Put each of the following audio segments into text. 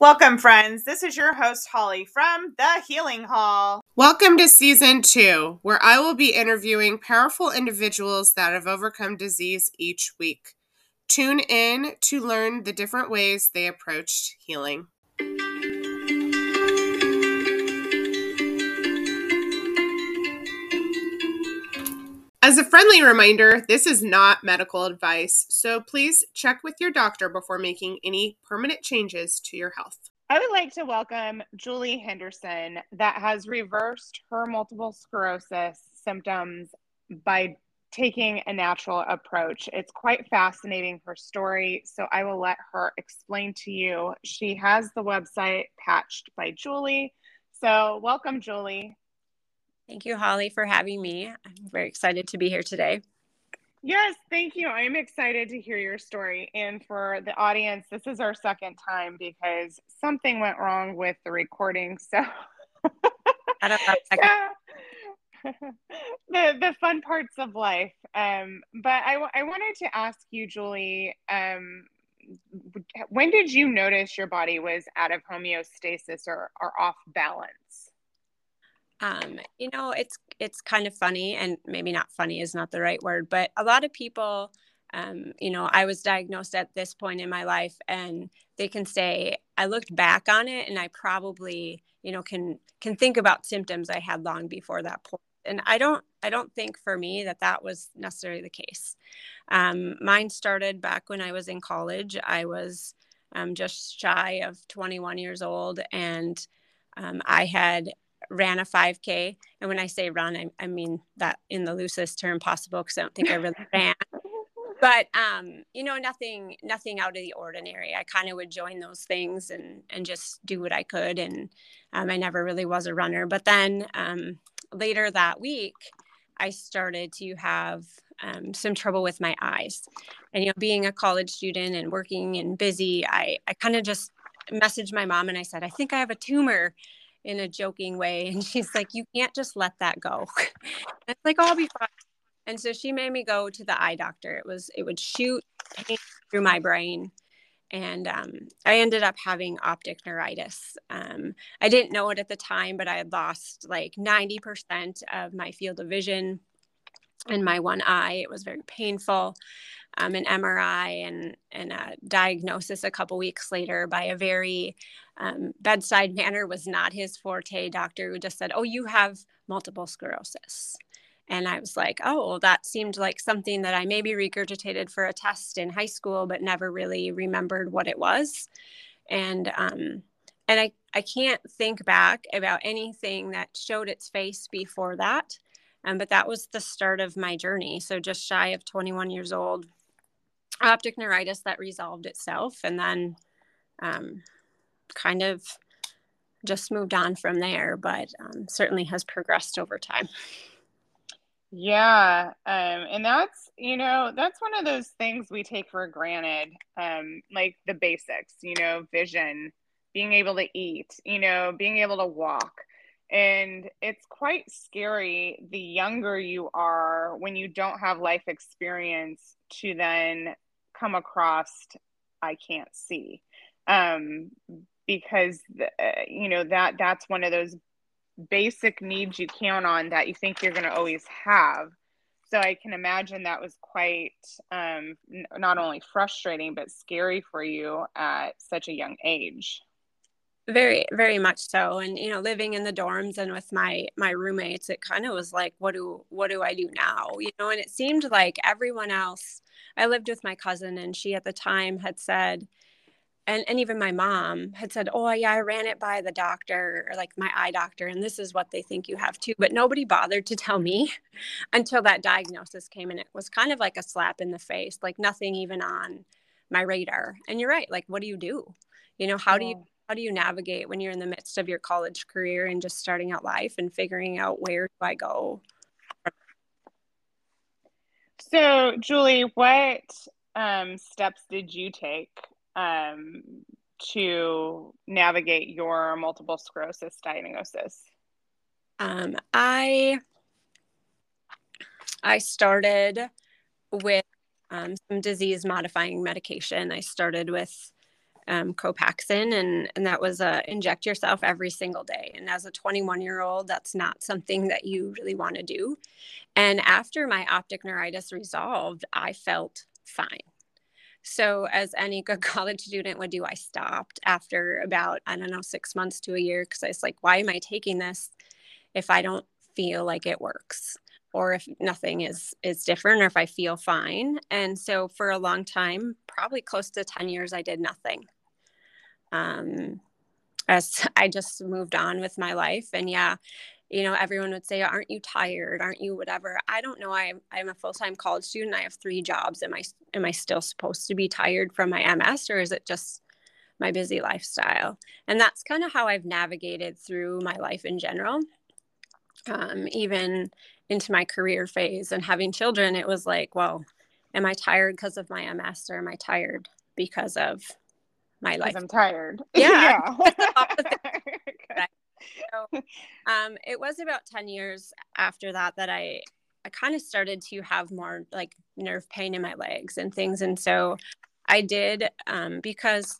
Welcome, friends. This is your host, Holly from The Healing Hall. Welcome to season two, where I will be interviewing powerful individuals that have overcome disease each week. Tune in to learn the different ways they approached healing. As a friendly reminder, this is not medical advice, so please check with your doctor before making any permanent changes to your health. I would like to welcome Julie Henderson that has reversed her multiple sclerosis symptoms by taking a natural approach. It's quite fascinating, her story. So I will let her explain to you. She has the website patched by Julie. So welcome, Julie. Thank you, Holly, for having me. I'm very excited to be here today. Yes, thank you. I'm excited to hear your story. And for the audience, this is our second time because something went wrong with the recording. So, I don't know. the the fun parts of life. Um, but I, I wanted to ask you, Julie, um, when did you notice your body was out of homeostasis or, or off balance? Um, you know it's it's kind of funny and maybe not funny is not the right word but a lot of people um, you know i was diagnosed at this point in my life and they can say i looked back on it and i probably you know can can think about symptoms i had long before that point. and i don't i don't think for me that that was necessarily the case um, mine started back when i was in college i was um, just shy of 21 years old and um, i had ran a 5K. And when I say run, I, I mean that in the loosest term possible because I don't think I really ran. But um, you know, nothing, nothing out of the ordinary. I kind of would join those things and and just do what I could. And um, I never really was a runner. But then um, later that week, I started to have um, some trouble with my eyes. And you know, being a college student and working and busy, I I kind of just messaged my mom and I said, I think I have a tumor in a joking way. And she's like, You can't just let that go. it's like, oh, I'll be fine. And so she made me go to the eye doctor. It was, it would shoot pain through my brain. And um, I ended up having optic neuritis. Um, I didn't know it at the time, but I had lost like 90% of my field of vision in my one eye. It was very painful. Um, an MRI and, and a diagnosis a couple weeks later by a very um, bedside manner was not his forte. Doctor who just said, "Oh, you have multiple sclerosis." And I was like, oh, well, that seemed like something that I maybe regurgitated for a test in high school, but never really remembered what it was. And um, and I, I can't think back about anything that showed its face before that. Um, but that was the start of my journey. So just shy of 21 years old, optic neuritis that resolved itself. And then um, kind of just moved on from there, but um, certainly has progressed over time. Yeah, um, and that's you know that's one of those things we take for granted, um, like the basics, you know, vision, being able to eat, you know, being able to walk, and it's quite scary the younger you are when you don't have life experience to then come across I can't see, um, because uh, you know that that's one of those basic needs you count on that you think you're going to always have. So i can imagine that was quite um, n- not only frustrating but scary for you at such a young age very very much so and you know living in the dorms and with my my roommates it kind of was like what do what do i do now you know and it seemed like everyone else i lived with my cousin and she at the time had said and, and even my mom had said, Oh, yeah, I ran it by the doctor or like my eye doctor, and this is what they think you have too. But nobody bothered to tell me until that diagnosis came. And it was kind of like a slap in the face, like nothing even on my radar. And you're right. Like, what do you do? You know, how yeah. do you how do you navigate when you're in the midst of your college career and just starting out life and figuring out where do I go? So, Julie, what um, steps did you take um, to navigate your multiple sclerosis diagnosis? Um, I I started with um, some disease modifying medication. I started with um, Copaxone, and and that was uh, inject yourself every single day. And as a 21 year old, that's not something that you really want to do. And after my optic neuritis resolved, I felt fine. So, as any good college student would do, I stopped after about, I don't know, six months to a year because I was like, why am I taking this if I don't feel like it works? or if nothing is is different or if i feel fine and so for a long time probably close to 10 years i did nothing um as i just moved on with my life. And yeah you know everyone would say aren't you tired? Aren't you whatever? I don't know. I'm i'm a full-time college student. I have three jobs. Am i am i still supposed to be tired from my ms or is it just my busy lifestyle? And that's kind of how i've navigated through my life in general. Um, even into my career phase and having children it was like well am i tired because of my ms or am i tired because of my life i'm tired yeah, yeah. so, um, it was about 10 years after that that i i kind of started to have more like nerve pain in my legs and things and so i did um, because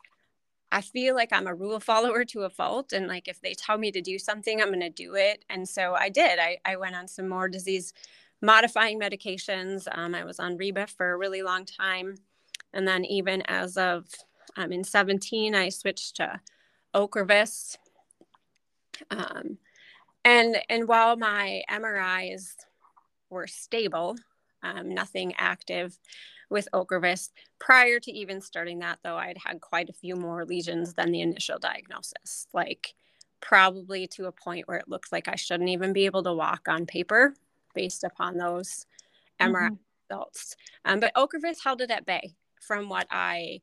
I feel like I'm a rule follower to a fault. And like if they tell me to do something, I'm going to do it. And so I did. I, I went on some more disease modifying medications. Um, I was on Rebif for a really long time. And then even as of um, in 17, I switched to Ocrevus. Um, and, and while my MRIs were stable, um, nothing active, with Ocrevus. Prior to even starting that, though, I'd had quite a few more lesions than the initial diagnosis, like probably to a point where it looked like I shouldn't even be able to walk on paper based upon those MRI mm-hmm. results. Um, but Ocrevus held it at bay from what I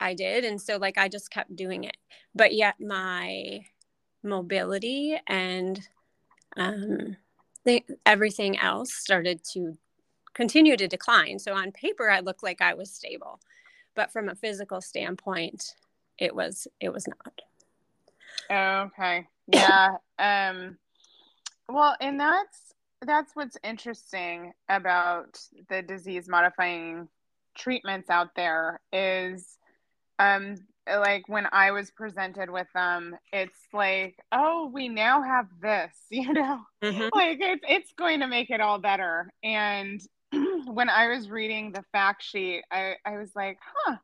I did, and so like I just kept doing it. But yet my mobility and um, the, everything else started to continue to decline. So on paper, I looked like I was stable, but from a physical standpoint, it was it was not. Okay. Yeah. um. Well, and that's that's what's interesting about the disease modifying treatments out there is um like when I was presented with them, it's like, oh, we now have this, you know, mm-hmm. like it's it's going to make it all better. And when I was reading the fact sheet, I, I was like, huh,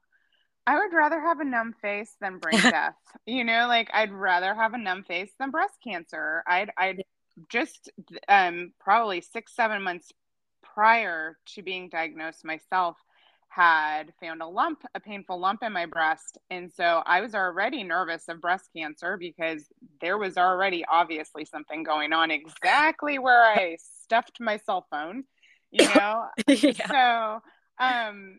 I would rather have a numb face than brain death. you know, like I'd rather have a numb face than breast cancer. I'd, I'd just um, probably six, seven months prior to being diagnosed myself had found a lump, a painful lump in my breast. And so I was already nervous of breast cancer because there was already obviously something going on exactly where I stuffed my cell phone you know yeah. so um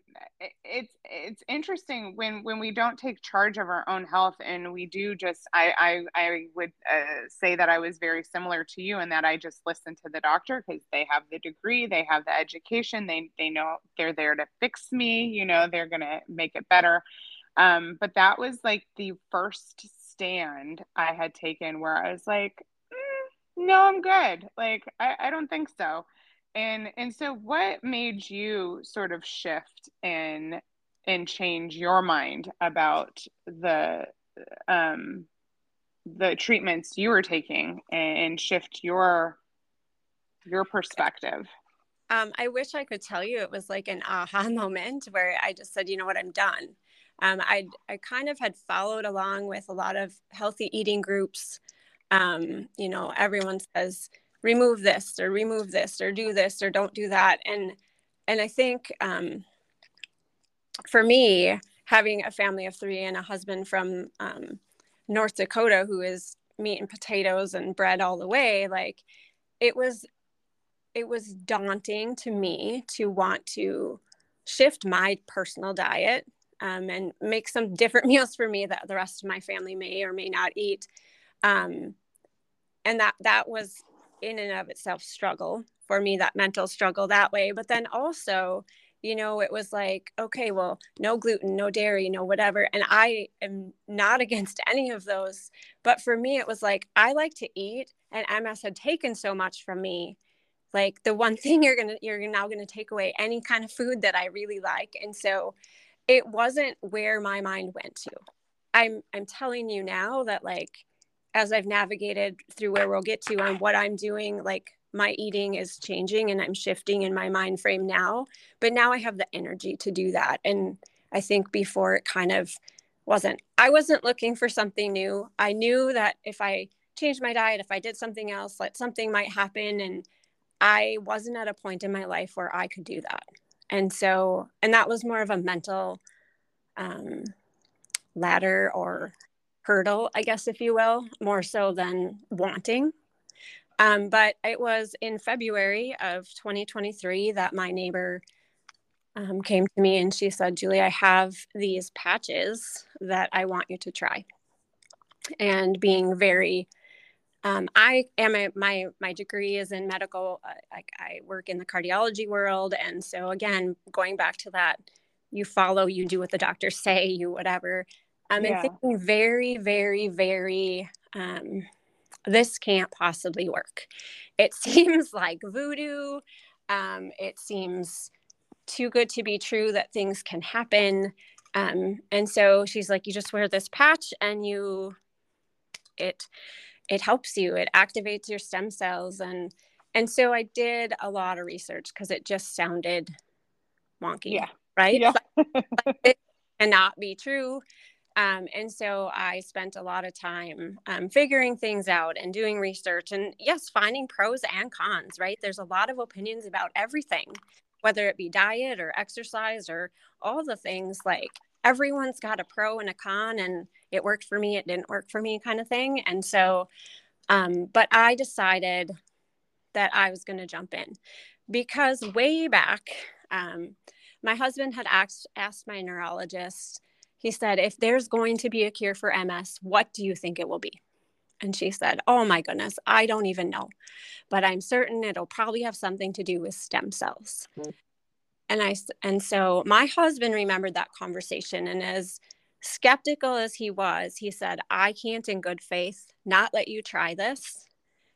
it's it's interesting when when we don't take charge of our own health and we do just i i, I would uh, say that i was very similar to you in that i just listened to the doctor because they have the degree they have the education they they know they're there to fix me you know they're gonna make it better. Um but that was like the first stand i had taken where i was like mm, no i'm good. Like I, I don't think so and and so what made you sort of shift and and change your mind about the um the treatments you were taking and shift your your perspective um, I wish I could tell you it was like an aha moment where I just said, you know what, I'm done. Um, I I kind of had followed along with a lot of healthy eating groups. Um, you know, everyone says remove this or remove this or do this or don't do that. And and i think um, for me having a family of three and a husband from um, north dakota who is meat and potatoes and bread all the way like it was it was daunting to me to want to shift my personal diet um, and make some different meals for me that the rest of my family may or may not eat. Um, and that that was in and of itself struggle for me that mental struggle that way. But then also you know it was like okay well no gluten no dairy no whatever. And i am not against any of those. But for me it was like i like to eat and ms had taken so much from me. Like the one thing you're gonna you're now gonna take away any kind of food that i really like. And so it wasn't where my mind went to. I'm I'm telling you now that like as I've navigated through where we'll get to on what I'm doing, like my eating is changing and I'm shifting in my mind frame now. But now I have the energy to do that. And I think before it kind of wasn't. I wasn't looking for something new. I knew that if I changed my diet, if I did something else, like something might happen. And I wasn't at a point in my life where I could do that. And so, and that was more of a mental um, ladder or hurdle, I guess, if you will, more so than wanting. Um, but it was in February of 2023 that my neighbor um, came to me and she said, Julie, I have these patches that I want you to try. And being very, um, I am a, my my degree is in medical. Uh, I, I work in the cardiology world, and so again, going back to that, you follow, you do what the doctors say, you whatever. Um, yeah. and thinking very, very, very, um, this can't possibly work. It seems like voodoo. Um, it seems too good to be true that things can happen. Um, and so she's like, you just wear this patch and you, it, it helps you. It activates your stem cells. And, and so I did a lot of research because it just sounded wonky. Yeah. Right. Yeah. it cannot be true. Um, and so I spent a lot of time um, figuring things out and doing research and yes, finding pros and cons, right? There's a lot of opinions about everything whether it be diet or exercise or all the things like everyone's got a pro and a con and it worked for me it didn't work for me kind of thing and so um, but i decided that i was going to jump in because way back um, my husband had asked, asked my neurologist he said if there's going to be a cure for ms what do you think it will be and she said, Oh my goodness, I don't even know, but I'm certain it'll probably have something to do with stem cells. Mm-hmm. And I, and so my husband remembered that conversation. And as skeptical as he was, he said, I can't in good faith not let you try this,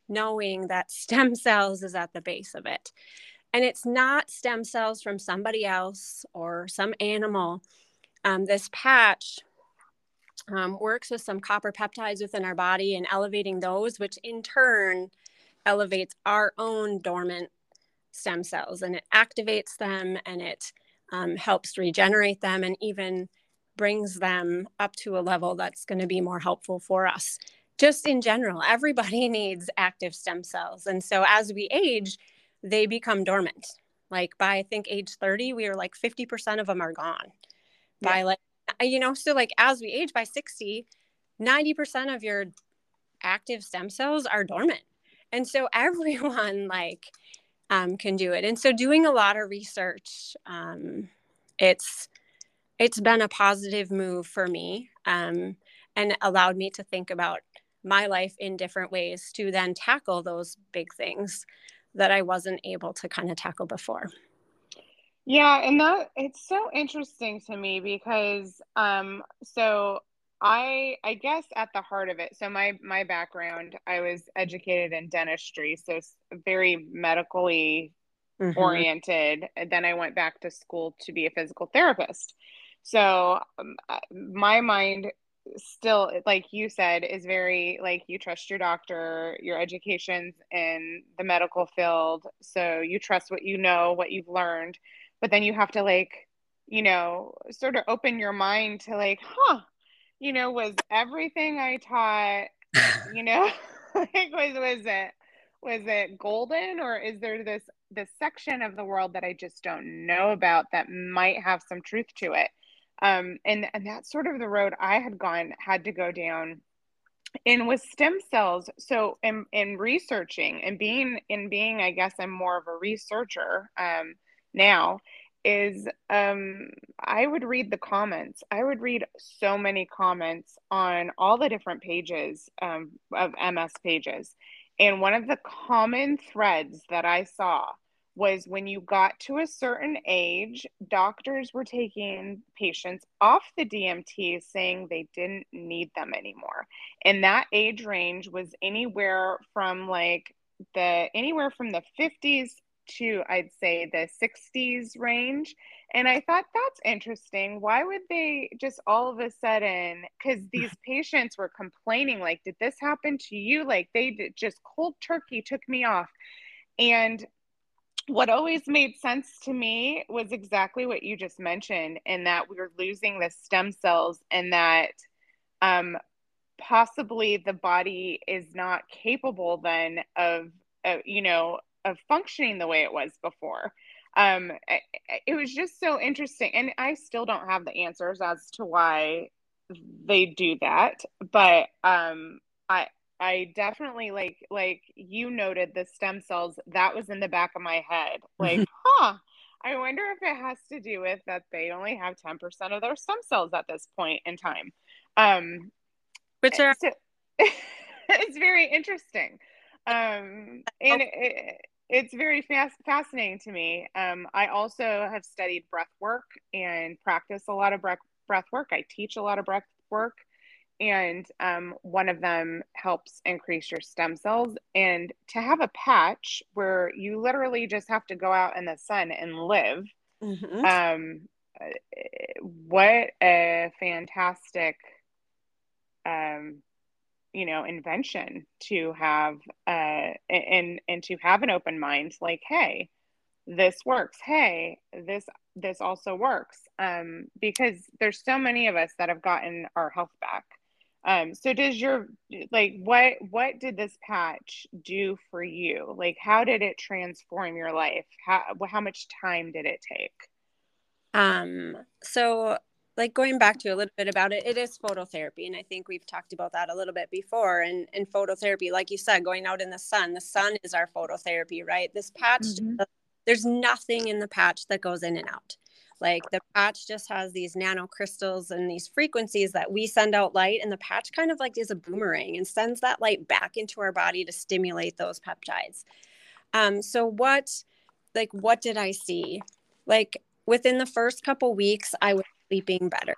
knowing that stem cells is at the base of it. And it's not stem cells from somebody else or some animal. Um, this patch um, works with some copper peptides within our body and elevating those, which in turn elevates our own dormant stem cells and it activates them and it um, helps regenerate them and even brings them up to a level that's going to be more helpful for us. Just in general, everybody needs active stem cells. And so as we age, they become dormant. Like by I think age 30, we are like 50% of them are gone. Yeah. By like you know, so like as we age by 60, 90% of your active stem cells are dormant. And so everyone like um, can do it. And so doing a lot of research, um, it's it's been a positive move for me um, and allowed me to think about my life in different ways to then tackle those big things that I wasn't able to kind of tackle before. Yeah, and that it's so interesting to me because um so I I guess at the heart of it. So my my background, I was educated in dentistry, so very medically mm-hmm. oriented. And then I went back to school to be a physical therapist. So um, my mind still like you said is very like you trust your doctor your education's in the medical field so you trust what you know what you've learned but then you have to like you know sort of open your mind to like huh you know was everything i taught you know like was was it was it golden or is there this this section of the world that i just don't know about that might have some truth to it? Um and and that's sort of the road i had gone had to go down and with stem cells. So in in researching and being in being i guess i'm more of a researcher um now is um I would read the comments. I would read so many comments on all the different pages um, of MS pages. And one of the common threads that I saw was when you got to a certain age, doctors were taking patients off the DMT saying they didn't need them anymore. And that age range was anywhere from like the anywhere from the 50s to, I'd say, the 60s range. And I thought that's interesting. Why would they just all of a sudden, because these patients were complaining, like, did this happen to you? Like, they did just cold turkey took me off. And what always made sense to me was exactly what you just mentioned, and that we were losing the stem cells, and that um, possibly the body is not capable then of, uh, you know, of functioning the way it was before. Um, it, was just so interesting, and I still don't have the answers as to why they do that, but um, I I definitely like like you noted the stem cells that was in the back of my head. Like, huh, I wonder if it has to do with that they only have 10% of their stem cells at this point in time. Um which are so, it's very interesting. Um and it, it's very fast, fascinating to me. Um, I also have studied breath work and practice a lot of breath, breath work. I teach a lot of breath work and um, one of them helps increase your stem cells. And to have a patch where you literally just have to go out in the sun and live, mm-hmm. um, what a fantastic, um, you know, invention to have, uh, and and to have an open mind. Like, hey, this works. Hey, this this also works. Um, because there's so many of us that have gotten our health back um so does your like what what did this patch do for you like how did it transform your life how how much time did it take um so like going back to a little bit about it it is phototherapy and i think we've talked about that a little bit before and and phototherapy like you said going out in the sun the sun is our phototherapy right this patch mm-hmm. there's nothing in the patch that goes in and out like the patch just has these nanocrystals and these frequencies that we send out light, and the patch kind of like is a boomerang and sends that light back into our body to stimulate those peptides. Um, so what, like, what did I see? Like within the first couple weeks, I was sleeping better.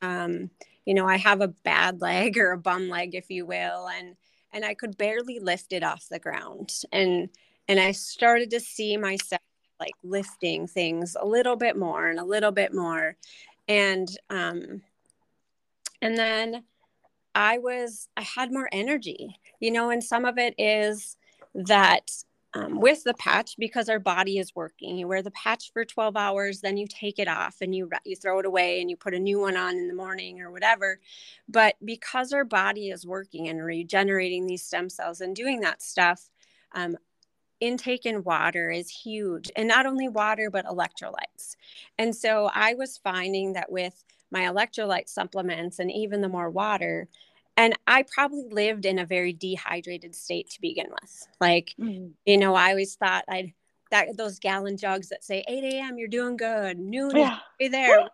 Um, you know, I have a bad leg or a bum leg, if you will, and and I could barely lift it off the ground. And and I started to see myself like lifting things a little bit more and a little bit more and um and then i was i had more energy you know and some of it is that um, with the patch because our body is working. You wear the patch for 12 hours then you take it off and you you throw it away and you put a new one on in the morning or whatever. But because our body is working and regenerating these stem cells and doing that stuff um, intake in water is huge. And not only water but electrolytes. And so i was finding that with my electrolyte supplements and even the more water and i probably lived in a very dehydrated state to begin with like mm-hmm. you know i always thought i'd that those gallon jugs that say 8 a.m you're doing good noon yeah. be there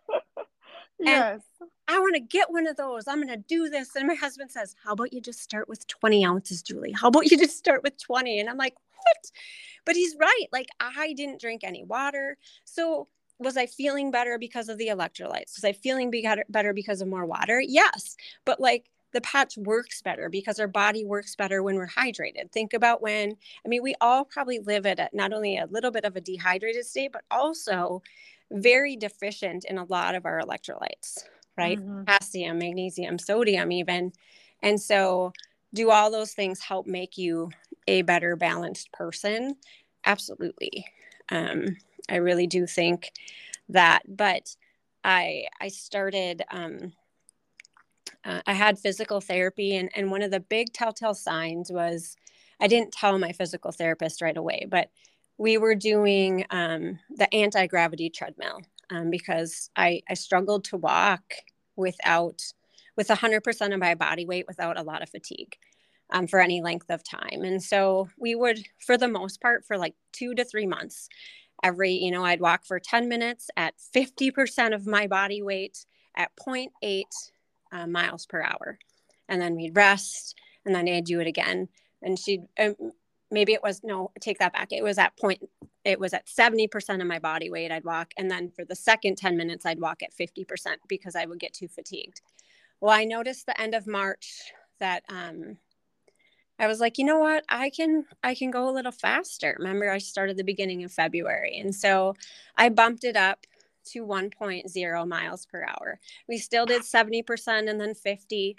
yes I want to get one of those. I'm going to do this. And my husband says, How about you just start with 20 ounces, Julie? How about you just start with 20? And I'm like, What? But he's right. Like, I didn't drink any water. So, was I feeling better because of the electrolytes? Was I feeling better because of more water? Yes. But like, the patch works better because our body works better when we're hydrated. Think about when, I mean, we all probably live at a, not only a little bit of a dehydrated state, but also very deficient in a lot of our electrolytes right? Mm-hmm. Potassium, magnesium, sodium, even. And so, do all those things help make you a better balanced person? Absolutely. Um, I really do think that. But I I started. Um, uh, I had physical therapy, and and one of the big telltale signs was I didn't tell my physical therapist right away, but we were doing um, the anti gravity treadmill um, because I, I struggled to walk without with 100% of my body weight without a lot of fatigue um, for any length of time. And so we would for the most part for like two to three months every you know i'd walk for 10 minutes at 50% of my body weight at 0.8 uh, miles per hour and then we'd rest and then i'd do it again and she'd um, maybe it was no take that back it was at point it was at 70% of my body weight I'd walk. And then for the second 10 minutes, I'd walk at 50% because I would get too fatigued. Well, I noticed the end of March that um, I was like, you know what? I can I can go a little faster. Remember I started the beginning of February. And so I bumped it up to 1.0 miles per hour. We still did 70% and then 50.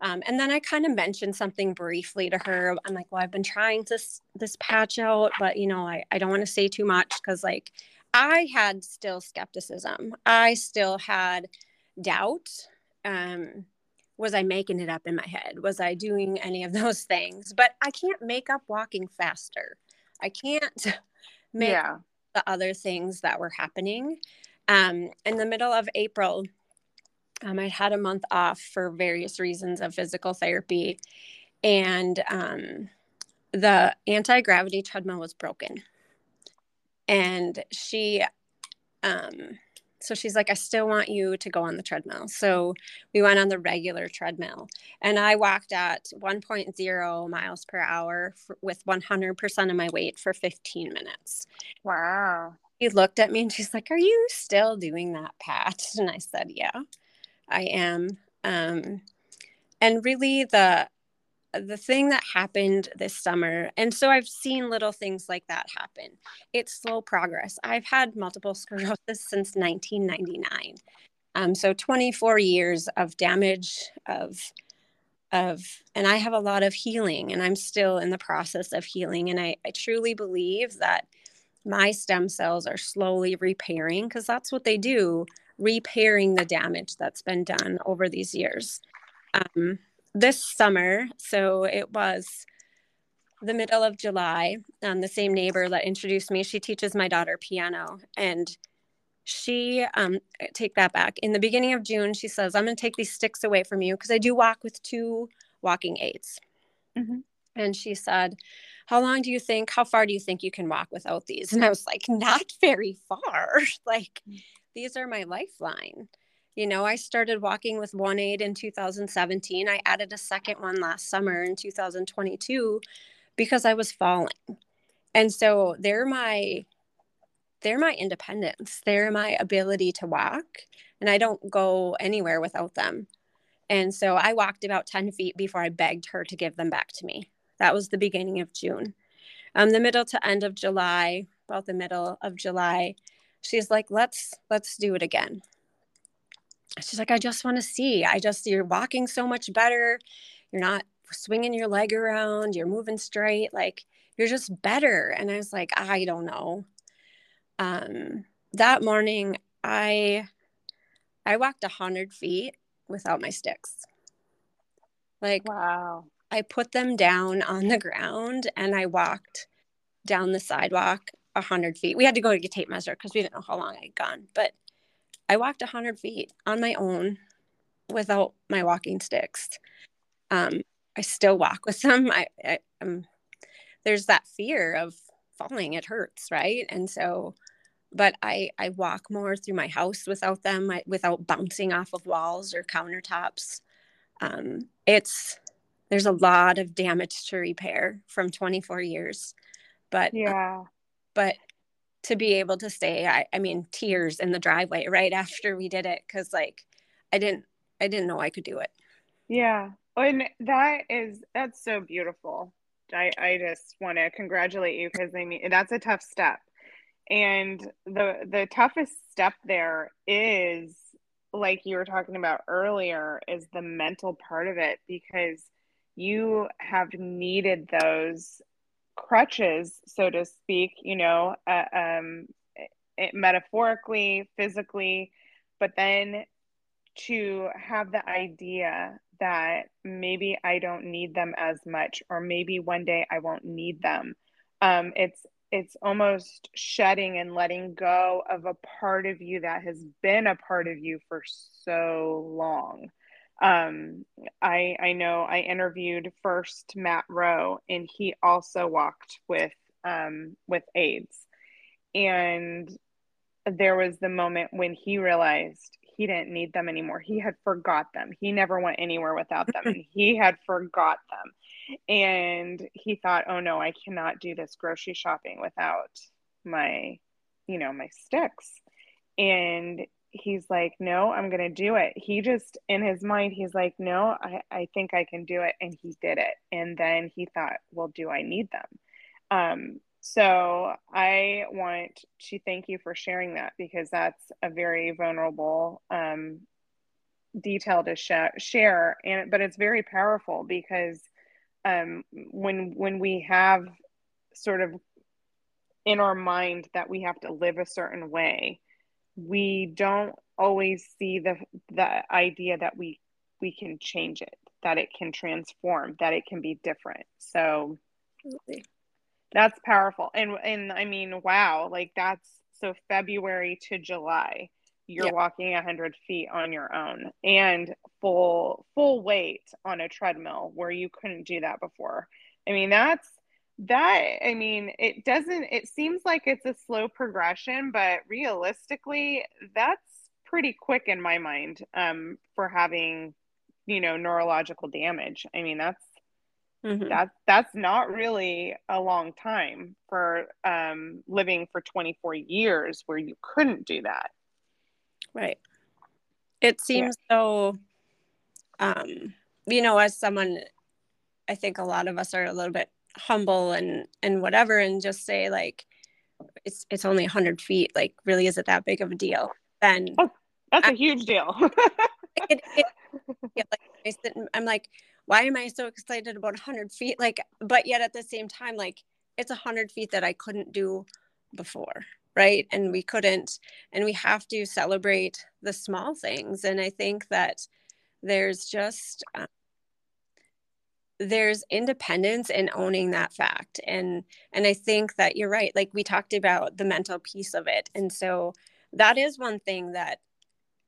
Um, and then I kind of mentioned something briefly to her. I'm like, well, I've been trying this this patch out, but you know, I, I don't want to say too much because like I had still skepticism. I still had doubt. Um, was I making it up in my head? Was I doing any of those things? But I can't make up walking faster. I can't make yeah. The other things that were happening. Um, in the middle of April, um, I had a month off for various reasons of physical therapy, and um, the anti gravity treadmill was broken. And she, um, so she's like, I still want you to go on the treadmill. So we went on the regular treadmill, and I walked at 1.0 miles per hour for, with 100% of my weight for 15 minutes. Wow. She looked at me and she's like, Are you still doing that, Pat? And I said, Yeah. I am. Um, and really, the the thing that happened this summer, and so I've seen little things like that happen. It's slow progress. I've had multiple sclerosis since 1999. Um, so 24 years of damage of of and i have a lot of healing and i'm still in the process of healing and i, I truly believe that my stem cells are slowly repairing because that's what they do repairing the damage that's been done over these years. Um, this summer, so it was the middle of July, um, the same neighbor that introduced me, she teaches my daughter piano. And she, um, take that back. In the beginning of June, she says, I'm going to take these sticks away from you because I do walk with two walking aids. Mm-hmm. And she said, How long do you think, how far do you think you can walk without these? And I was like, Not very far. like, mm these are my lifeline. You know, I started walking with one aid in 2017. I added a second one last summer in 2022 because I was falling. And so they're my they're my independence. They're my ability to walk and I don't go anywhere without them. And so I walked about 10 feet before I begged her to give them back to me. That was the beginning of June. Um, the middle to end of July, about the middle of July, she's like let's let's do it again she's like i just want to see. I just you're walking so much better. You're not swinging your leg around. You're moving straight. Like you're just better. And i was like i don't know. Um that morning i i walked a hundred feet without my sticks. Like wow. I put them down on the ground and i walked down the sidewalk a 100 feet. We had to go to get tape measure because we didn't know how long I'd gone. But I walked 100 feet on my own without my walking sticks. Um, I still walk with them. I, I um, there's that fear of falling. It hurts, right? And so, but I I walk more through my house without them, I, without bouncing off of walls or countertops. Um, it's there's a lot of damage to repair from 24 years, but yeah, but to be able to stay I, I mean tears in the driveway right after we did it because like i didn't i didn't know i could do it. Yeah. Oh, and that is that's so beautiful. I i just want to congratulate you because i mean that's a tough step. And the the toughest step there is like you were talking about earlier is the mental part of it because you have needed those crutches, so to speak, you know, uh, um, it, metaphorically, physically, but then to have the idea that maybe I don't need them as much, or maybe one day I won't need them. Um, it's it's almost shedding and letting go of a part of you that has been a part of you for so long um, I I know I interviewed first Matt Rowe, and he also walked with um, with aids, and there was the moment when he realized he didn't need them anymore. He had forgot them. He never went anywhere without them, and he had forgot them. And he thought, "Oh no, I cannot do this grocery shopping without my, you know, my sticks." And he's like, no, I'm going to do it. He just, in his mind, he's like, no, I, I think I can do it. And he did it. And then he thought, well, do I need them? Um, so I want to thank you for sharing that because that's a very vulnerable um, detail to sh- share. And, but it's very powerful because um, when, when we have sort of in our mind that we have to live a certain way, we don't always see the the idea that we we can change it that it can transform that it can be different so Absolutely. that's powerful and and i mean wow like that's so february to july you're yeah. walking 100 feet on your own and full full weight on a treadmill where you couldn't do that before i mean that's that i mean it doesn't it seems like it's a slow progression but realistically that's pretty quick in my mind um, for having you know neurological damage i mean that's mm-hmm. that that's not really a long time for um, living for 24 years where you couldn't do that right it seems yeah. so um you know as someone i think a lot of us are a little bit humble and and whatever and just say like it's it's only 100 feet like really is it that big of a deal? Then oh, that's a huge deal. It, it, yeah, like I sit, i'm like why am i so excited about 100 feet? Like but yet at the same time like it's 100 feet that i couldn't do before right? And we couldn't and we have to celebrate the small things. And i think that there's just um, there's independence in owning that fact. And and i think that you're right like we talked about the mental piece of it. And so that is one thing that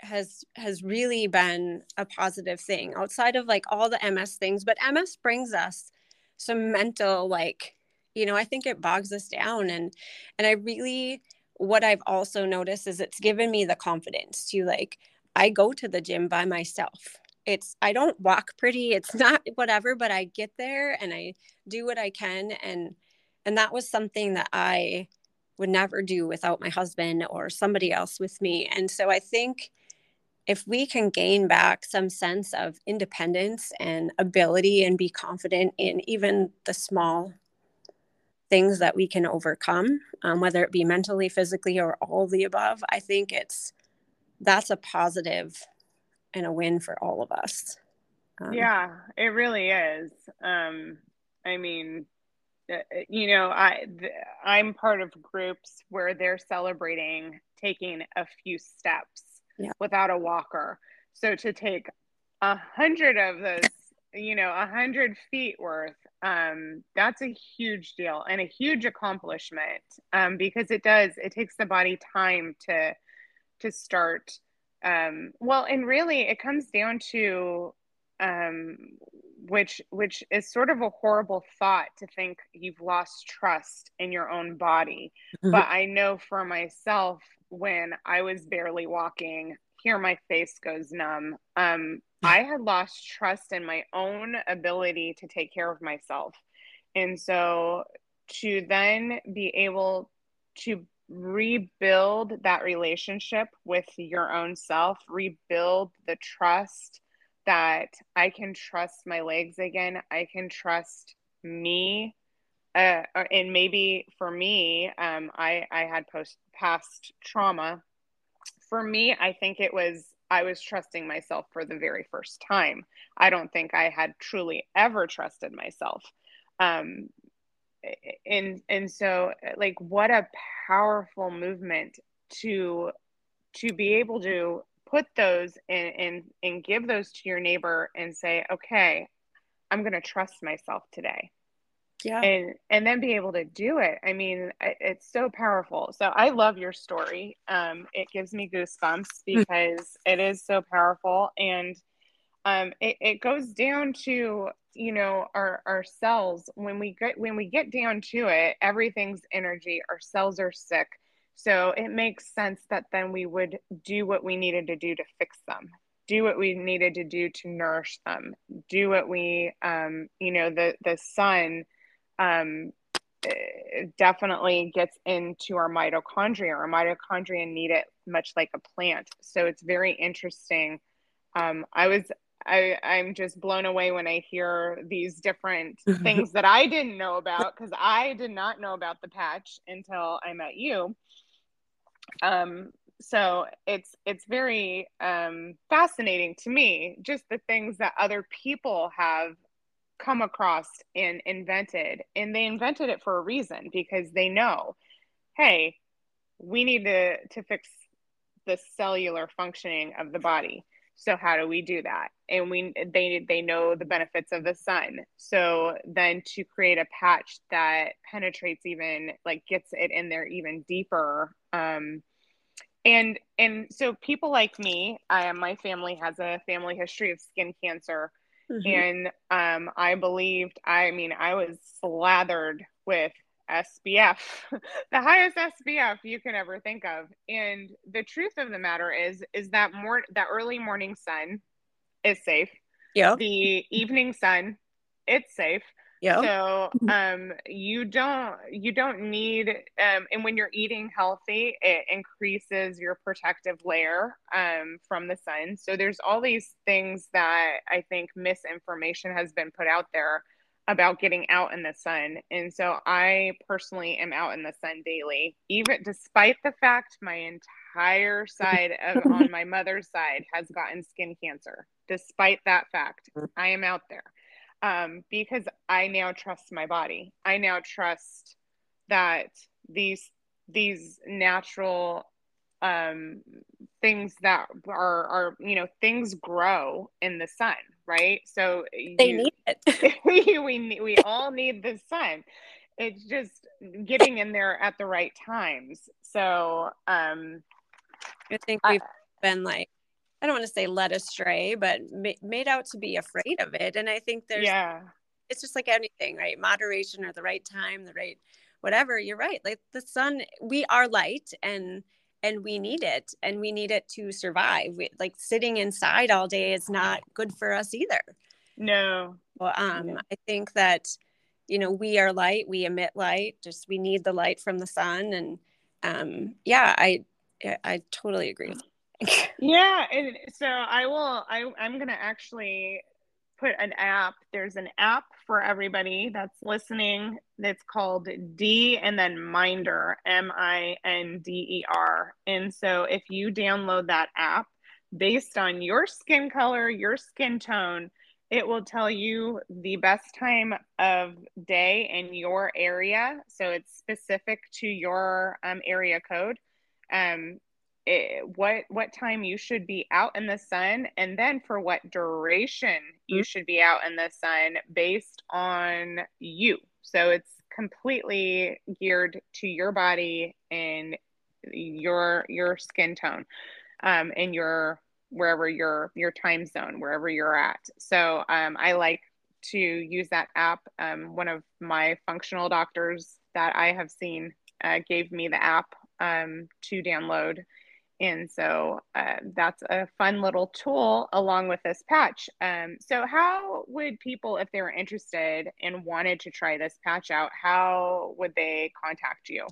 has has really been a positive thing outside of like all the ms things but ms brings us some mental like you know i think it bogs us down. And and i really what i've also noticed is it's given me the confidence to like i go to the gym by myself it's i don't walk pretty it's not whatever but i get there and i do what i can and and that was something that i would never do without my husband or somebody else with me and so i think if we can gain back some sense of independence and ability and be confident in even the small things that we can overcome um, whether it be mentally physically or all the above i think it's that's a positive and a win for all of us. Um, yeah, it really is. Um, I mean, uh, uh, you know, I I'm part of groups where they're celebrating taking a few steps yeah. without a walker. So to take a hundred of those, you know, a hundred feet worth, um, that's a huge deal and a huge accomplishment um, because it does it takes the body time to to start um, well and really it comes down to um, which which is sort of a horrible thought to think you've lost trust in your own body. Mm-hmm. but i know for myself when i was barely walking here my face goes numb. Um, i had lost trust in my own ability to take care of myself. And so to then be able to rebuild that relationship with your own self, rebuild the trust that I can trust my legs again. I can trust me. Uh, and maybe for me, um, I, I had post past trauma. For me, I think it was I was trusting myself for the very first time. I don't think I had truly ever trusted myself. Um, and and so like what a powerful movement to to be able to put those and and and give those to your neighbor and say okay i'm going to trust myself today. Yeah. And and then be able to do it. I mean it's so powerful. So i love your story. Um it gives me goosebumps hmm. because it is so powerful. And um it, it goes down to you know our our cells when we get when we get down to it everything's energy our cells are sick so it makes sense that then we would do what we needed to do to fix them do what we needed to do to nourish them do what we um you know the the sun um definitely gets into our mitochondria. Our mitochondria need it much like a plant. So it's very interesting. Um, I was I, I'm just blown away when I hear these different things that I didn't know about because I did not know about the patch until I met you. Um, so it's it's very um, fascinating to me just the things that other people have come across and invented and they invented it for a reason because they know hey we need to to fix the cellular functioning of the body so how do we do that? And we they they know the benefits of the sun. So then to create a patch that penetrates even like gets it in there even deeper um and and so people like me I, my family has a family history of skin cancer. Mm-hmm. and um i believed i mean i was slathered with SPF, the highest SPF you can ever think of. And the truth of the matter is, is that more that early morning sun is safe. Yeah. The evening sun, it's safe. Yeah. So um you don't you don't need um and when you're eating healthy, it increases your protective layer um from the sun. So there's all these things that I think misinformation has been put out there about getting out in the sun. And so I personally am out in the sun daily, even despite the fact my entire side of on my mother's side has gotten skin cancer. Despite that fact, I am out there um, because I now trust my body. I now trust that these these natural um, things that are are you know things grow in the sun right? So they you, need it. we, we we all need the sun. It's just getting in there at the right times. So um i think we've I, been like i don't want to say led astray but ma- made out to be afraid of it. And i think there's yeah. it's just like anything right? Moderation or the right time the right whatever you're right. Like the sun we are light and and we need it and we need it to survive. We, like sitting inside all day is not good for us either. No. Well um i think that you know we are light we emit light just we need the light from the sun and um yeah i i totally agree with yeah and so i will i i'm gonna actually put an app. There's an app for everybody that's listening that's called D and then Minder, M I N D E R. And so if you download that app based on your skin color, your skin tone, it will tell you the best time of day in your area. So it's specific to your um, area code. Um, it, what what time you should be out in the sun and then for what duration you mm-hmm. should be out in the sun based on you. So it's completely geared to your body and your your skin tone um and your wherever your your time zone wherever you're at. So um i like to use that app. Um one of my functional doctors that i have seen uh, gave me the app um to download and so uh, that's a fun little tool along with this patch. Um, so, how would people, if they were interested and wanted to try this patch out, how would they contact you?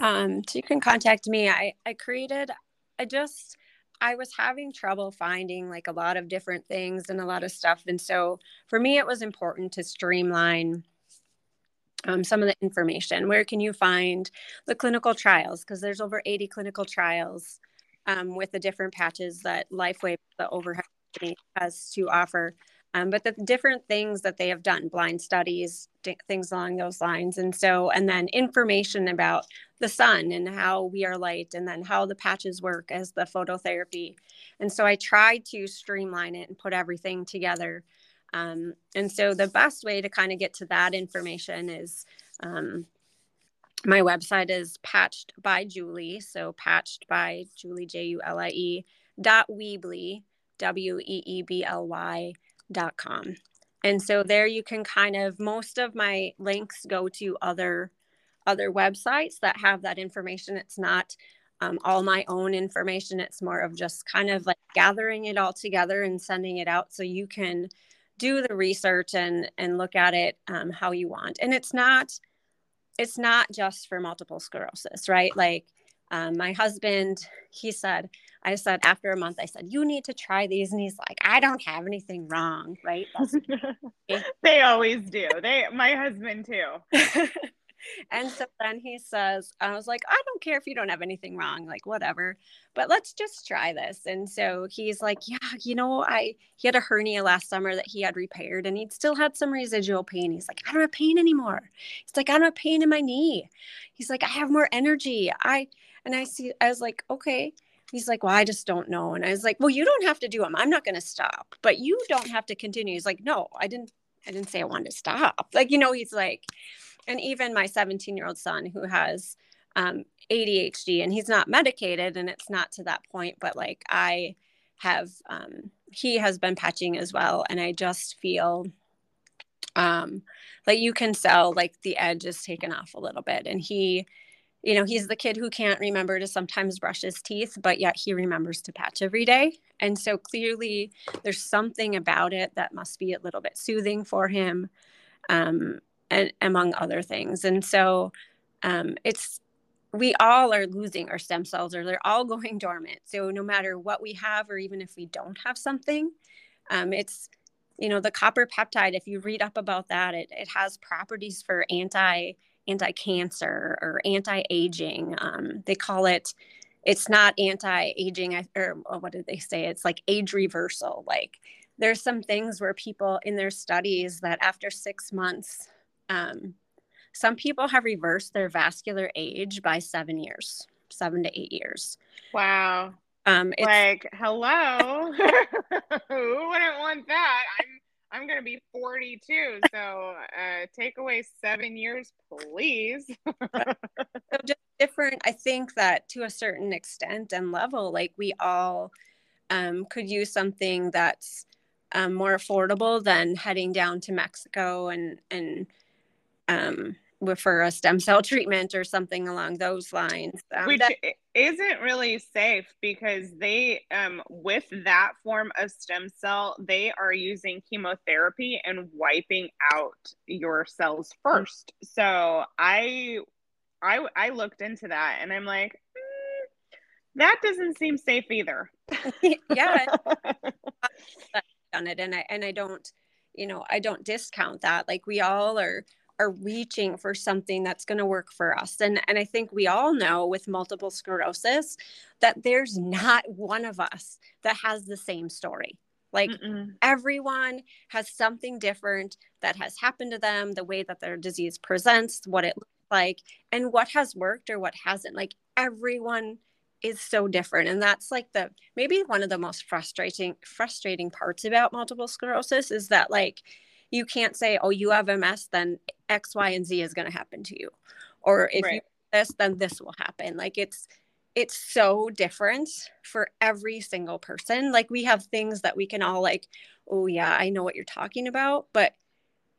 Um, so, you can contact me. I, I created, I just, I was having trouble finding like a lot of different things and a lot of stuff. And so, for me, it was important to streamline um, some of the information. Where can you find the clinical trials? Because there's over 80 clinical trials um, with the different patches that LifeWave, the overhead company, has to offer. Um, but the different things that they have done, blind studies, d- things along those lines. And so, and then information about the sun and how we are light, and then how the patches work as the phototherapy. And so I tried to streamline it and put everything together um, and so the best way to kind of get to that information is um, my website is patched by Julie. So patched by Julie, J U L I E dot Weebly, W E E B L Y dot com. And so there you can kind of, most of my links go to other other websites that have that information. It's not um, all my own information. It's more of just kind of like gathering it all together and sending it out so you can do the research and and look at it um, how you want and it's not it's not just for multiple sclerosis, right? Like um, my husband, he said, I said after a month, I said, you need to try these. And he's like, I don't have anything wrong, right? they always do. They, my husband too. and so then he says, I was like, I don't care if you don't have anything wrong, like whatever, but let's just try this. And so he's like, Yeah, you know, I he had a hernia last summer that he had repaired and he'd still had some residual pain. He's like, I don't have pain anymore. He's like, I don't have pain in my knee. He's like, I have more energy. I and I see, I was like, okay. He's like, well, I just don't know. And I was like, well, you don't have to do them. I'm not going to stop, but you don't have to continue. He's like, no, I didn't, I didn't say I wanted to stop. Like, you know, he's like, and even my 17 year old son who has um, ADHD and he's not medicated and it's not to that point, but like I have, um, he has been patching as well. And I just feel um, like you can sell like the edge is taken off a little bit. And he, you know, he's the kid who can't remember to sometimes brush his teeth, but yet he remembers to patch every day. And so clearly there's something about it that must be a little bit soothing for him, um, and among other things. And so um, it's, we all are losing our stem cells or they're all going dormant. So no matter what we have, or even if we don't have something, um, it's, you know, the copper peptide, if you read up about that, it, it has properties for anti anti-cancer or anti-aging. Um, they call it. It's not anti-aging, or what did they say? It's like age reversal. Like there's some things where people in their studies that after six months, um, some people have reversed their vascular age by seven years, seven to eight years. Wow. Um, like, hello, who wouldn't want that? I'm I'm going to be 42. So uh, take away seven years, please. so just different, I think that to a certain extent and level, like we all um, could use something that's um, more affordable than heading down to Mexico and, and, um, for a stem cell treatment or something along those lines. Um, Which that- isn't really safe because they, um, with that form of stem cell, they are using chemotherapy and wiping out your cells first. So I, I, I looked into that and I'm like, mm, that doesn't seem safe either. yeah, done it, and I and I don't, you know, I don't discount that. Like we all are are reaching for something that's going to work for us. And, and I think we all know with multiple sclerosis that there's not one of us that has the same story. Like Mm-mm. everyone has something different that has happened to them, the way that their disease presents, what it looks like, and what has worked or what hasn't. Like everyone is so different and that's like the maybe one of the most frustrating frustrating parts about multiple sclerosis is that like you can't say, oh, you have MS, then X, Y, and Z is going to happen to you. Or if right. you this, then this will happen. Like it's, it's so different for every single person. Like we have things that we can all like, oh yeah, I know what you're talking about, but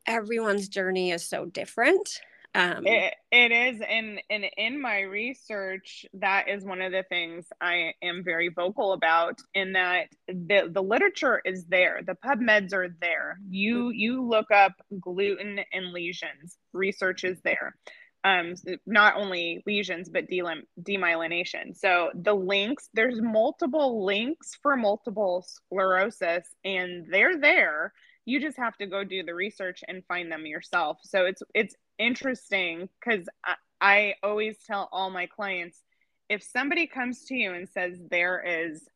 everyone's journey is so different. Um, it, it is, and and in my research, that is one of the things I am very vocal about. In that the the literature is there, the PubMeds are there. You you look up gluten and lesions, research is there. Um, not only lesions but demyelination. So the links, there's multiple links for multiple sclerosis, and they're there you just have to go do the research and find them yourself so it's it's interesting because I, I always tell all my clients if somebody comes to you and says there is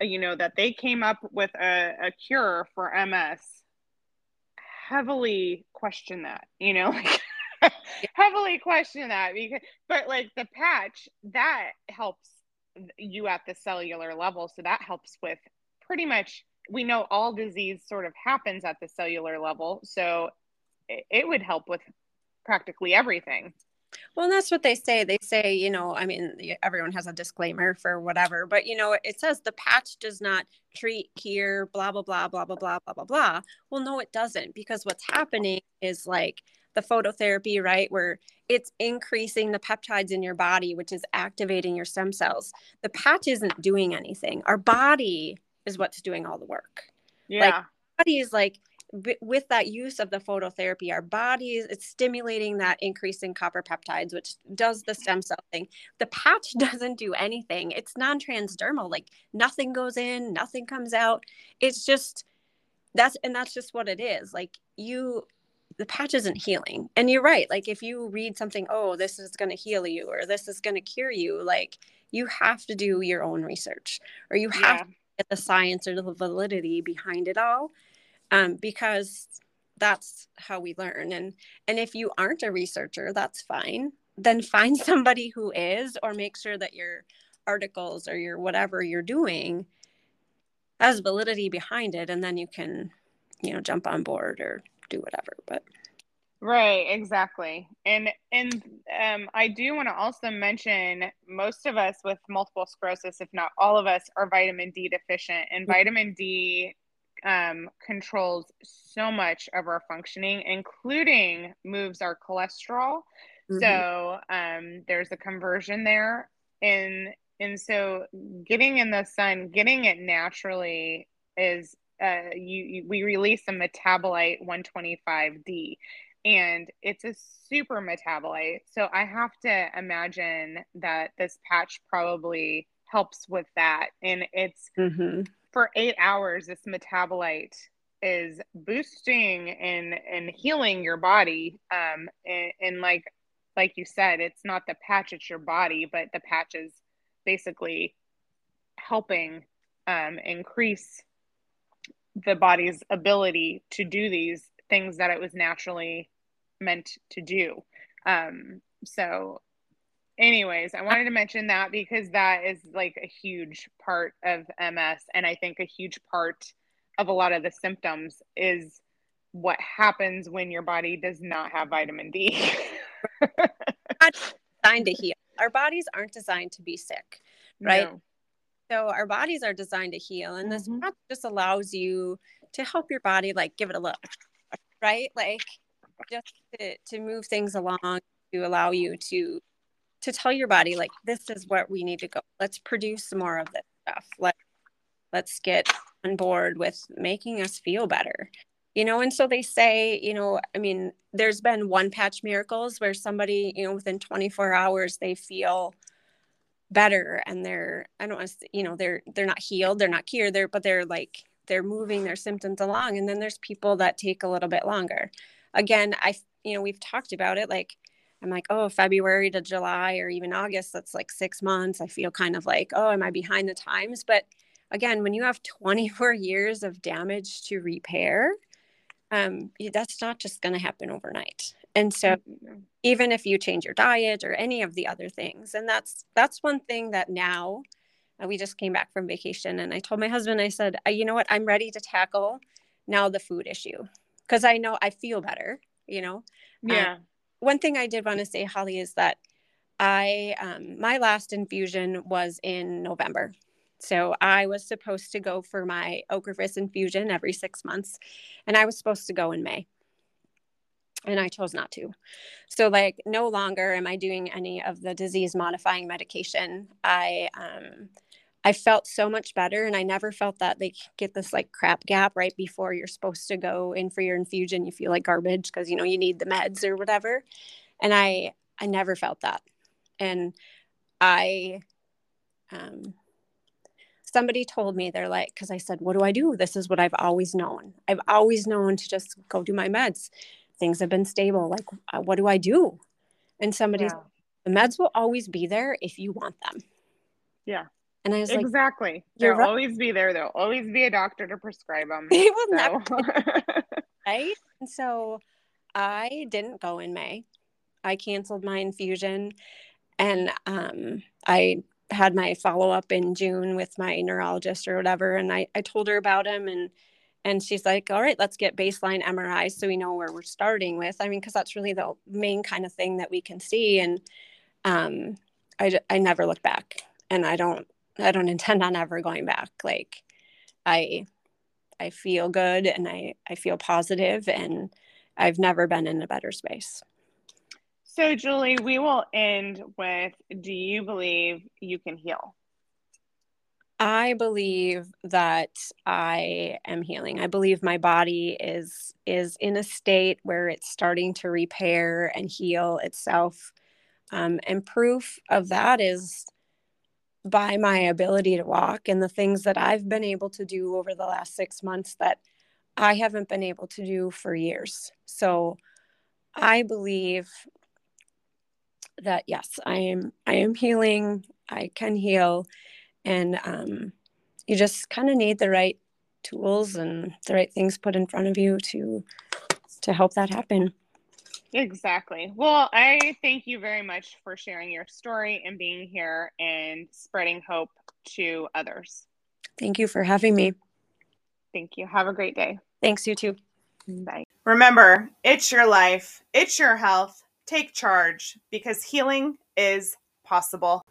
you know that they came up with a, a cure for ms heavily question that you know heavily question that because but like the patch that helps you at the cellular level so that helps with pretty much we know all disease sort of happens at the cellular level so it, it would help with practically everything well, that's what they say. They say, you know, I mean, everyone has a disclaimer for whatever, but you know, it says the patch does not treat, cure, blah, blah, blah, blah, blah, blah, blah, blah, blah. Well, no, it doesn't because what's happening is like the phototherapy, right? Where it's increasing the peptides in your body, which is activating your stem cells. The patch isn't doing anything. Our body is what's doing all the work. Yeah. Like, body is like b- with that use of the phototherapy, our bodies, it's stimulating that increase in copper peptides, which does the stem cell thing. The patch doesn't do anything. It's non transdermal. Like nothing goes in, nothing comes out. It's just, that's, and that's just what it is. Like you, the patch isn't healing. And you're right. Like if you read something, oh, this is going to heal you or this is going to cure you, like you have to do your own research or you have yeah. to get the science or the validity behind it all um, because that's how we learn. And and if you aren't a researcher that's fine. Then find somebody who is or make sure that your articles or your whatever you're doing has validity behind it and then you can you know jump on board or do whatever. But right exactly. And and um, i do want to also mention most of us with multiple sclerosis if not all of us are vitamin d deficient. And mm-hmm. vitamin d um, controls so much of our functioning, including moves our cholesterol. Mm-hmm. So um, there's a conversion there, and and so getting in the sun, getting it naturally is uh, you, you we release a metabolite 125D, and it's a super metabolite. So I have to imagine that this patch probably helps with that, and it's. Mm-hmm for eight hours, this metabolite is boosting and and healing your body. Um, and, and like like you said, it's not the patch; it's your body, but the patch is basically helping um, increase the body's ability to do these things that it was naturally meant to do. Um, so anyways, I wanted to mention that because that is like a huge part of MS. And I think a huge part of a lot of the symptoms is what happens when your body does not have vitamin D. designed to heal. Our bodies aren't designed to be sick, right? No. So our bodies are designed to heal, and this mm-hmm. just allows you to help your body, like give it a look, right? Like just to, to move things along to allow you to to tell your body like this is what we need to go let's produce more of this stuff. Let let's get on board with making us feel better. You know and so they say you know i mean there's been one patch miracles where somebody you know within 24 hours they feel better and they're i don't want to you know they're they're not healed they're not cured they're but they're like they're moving their symptoms along. And then there's people that take a little bit longer. Again i you know we've talked about it like I'm like, oh, February to July or even August, that's like six months. I feel kind of like, oh, am I behind the times? But again, when you have 24 years of damage to repair, um, that's not just going to happen overnight. And so, mm-hmm. even if you change your diet or any of the other things, and that's that's one thing that now uh, we just came back from vacation, and I told my husband, I said, you know what, I'm ready to tackle now the food issue because I know I feel better. You know, um, yeah. Um, one thing I did want to say, Holly, is that I um, my last infusion was in November. So I was supposed to go for my Ocrevus infusion every six months, and I was supposed to go in May. And I chose not to. So, like, no longer am I doing any of the disease modifying medication. I um, I felt so much better, and I never felt that they get this like crap gap right before you're supposed to go in for your infusion. You feel like garbage because you know you need the meds or whatever, and I I never felt that, and I um somebody told me they're like because i said what do i do? This is what i've always known. I've always known to just go do my meds. Things have been stable. Like uh, what do i do? And somebody yeah. the meds will always be there if you want them. Yeah and i was like exactly they'll right. always be there there'll always be a doctor to prescribe them they will so. never right and so i didn't go in may i canceled my infusion and um, i had my follow up in June with my neurologist or whatever, and I, I told her about him and and she's like, all right, let's get baseline MRI so we know where we're starting with. I mean, because that's really the main kind of thing that we can see. And um, I, I never look back, and I don't I don't intend on ever going back. Like, I I feel good and I I feel positive, and I've never been in a better space. So, Julie, we will end with Do you believe you can heal? I believe that I am healing. I believe my body is is in a state where it's starting to repair and heal itself. Um, and proof of that is by my ability to walk and the things that I've been able to do over the last six months that I haven't been able to do for years. So I believe that yes, I am I am healing. I can heal and um, you just kind of need the right tools and the right things put in front of you to to help that happen exactly. Well i thank you very much for sharing your story and being here and spreading hope to others. Thank you for having me. Thank you. Have a great day. Thanks you too. Bye. Remember it's your life it's your health. Take charge because healing is possible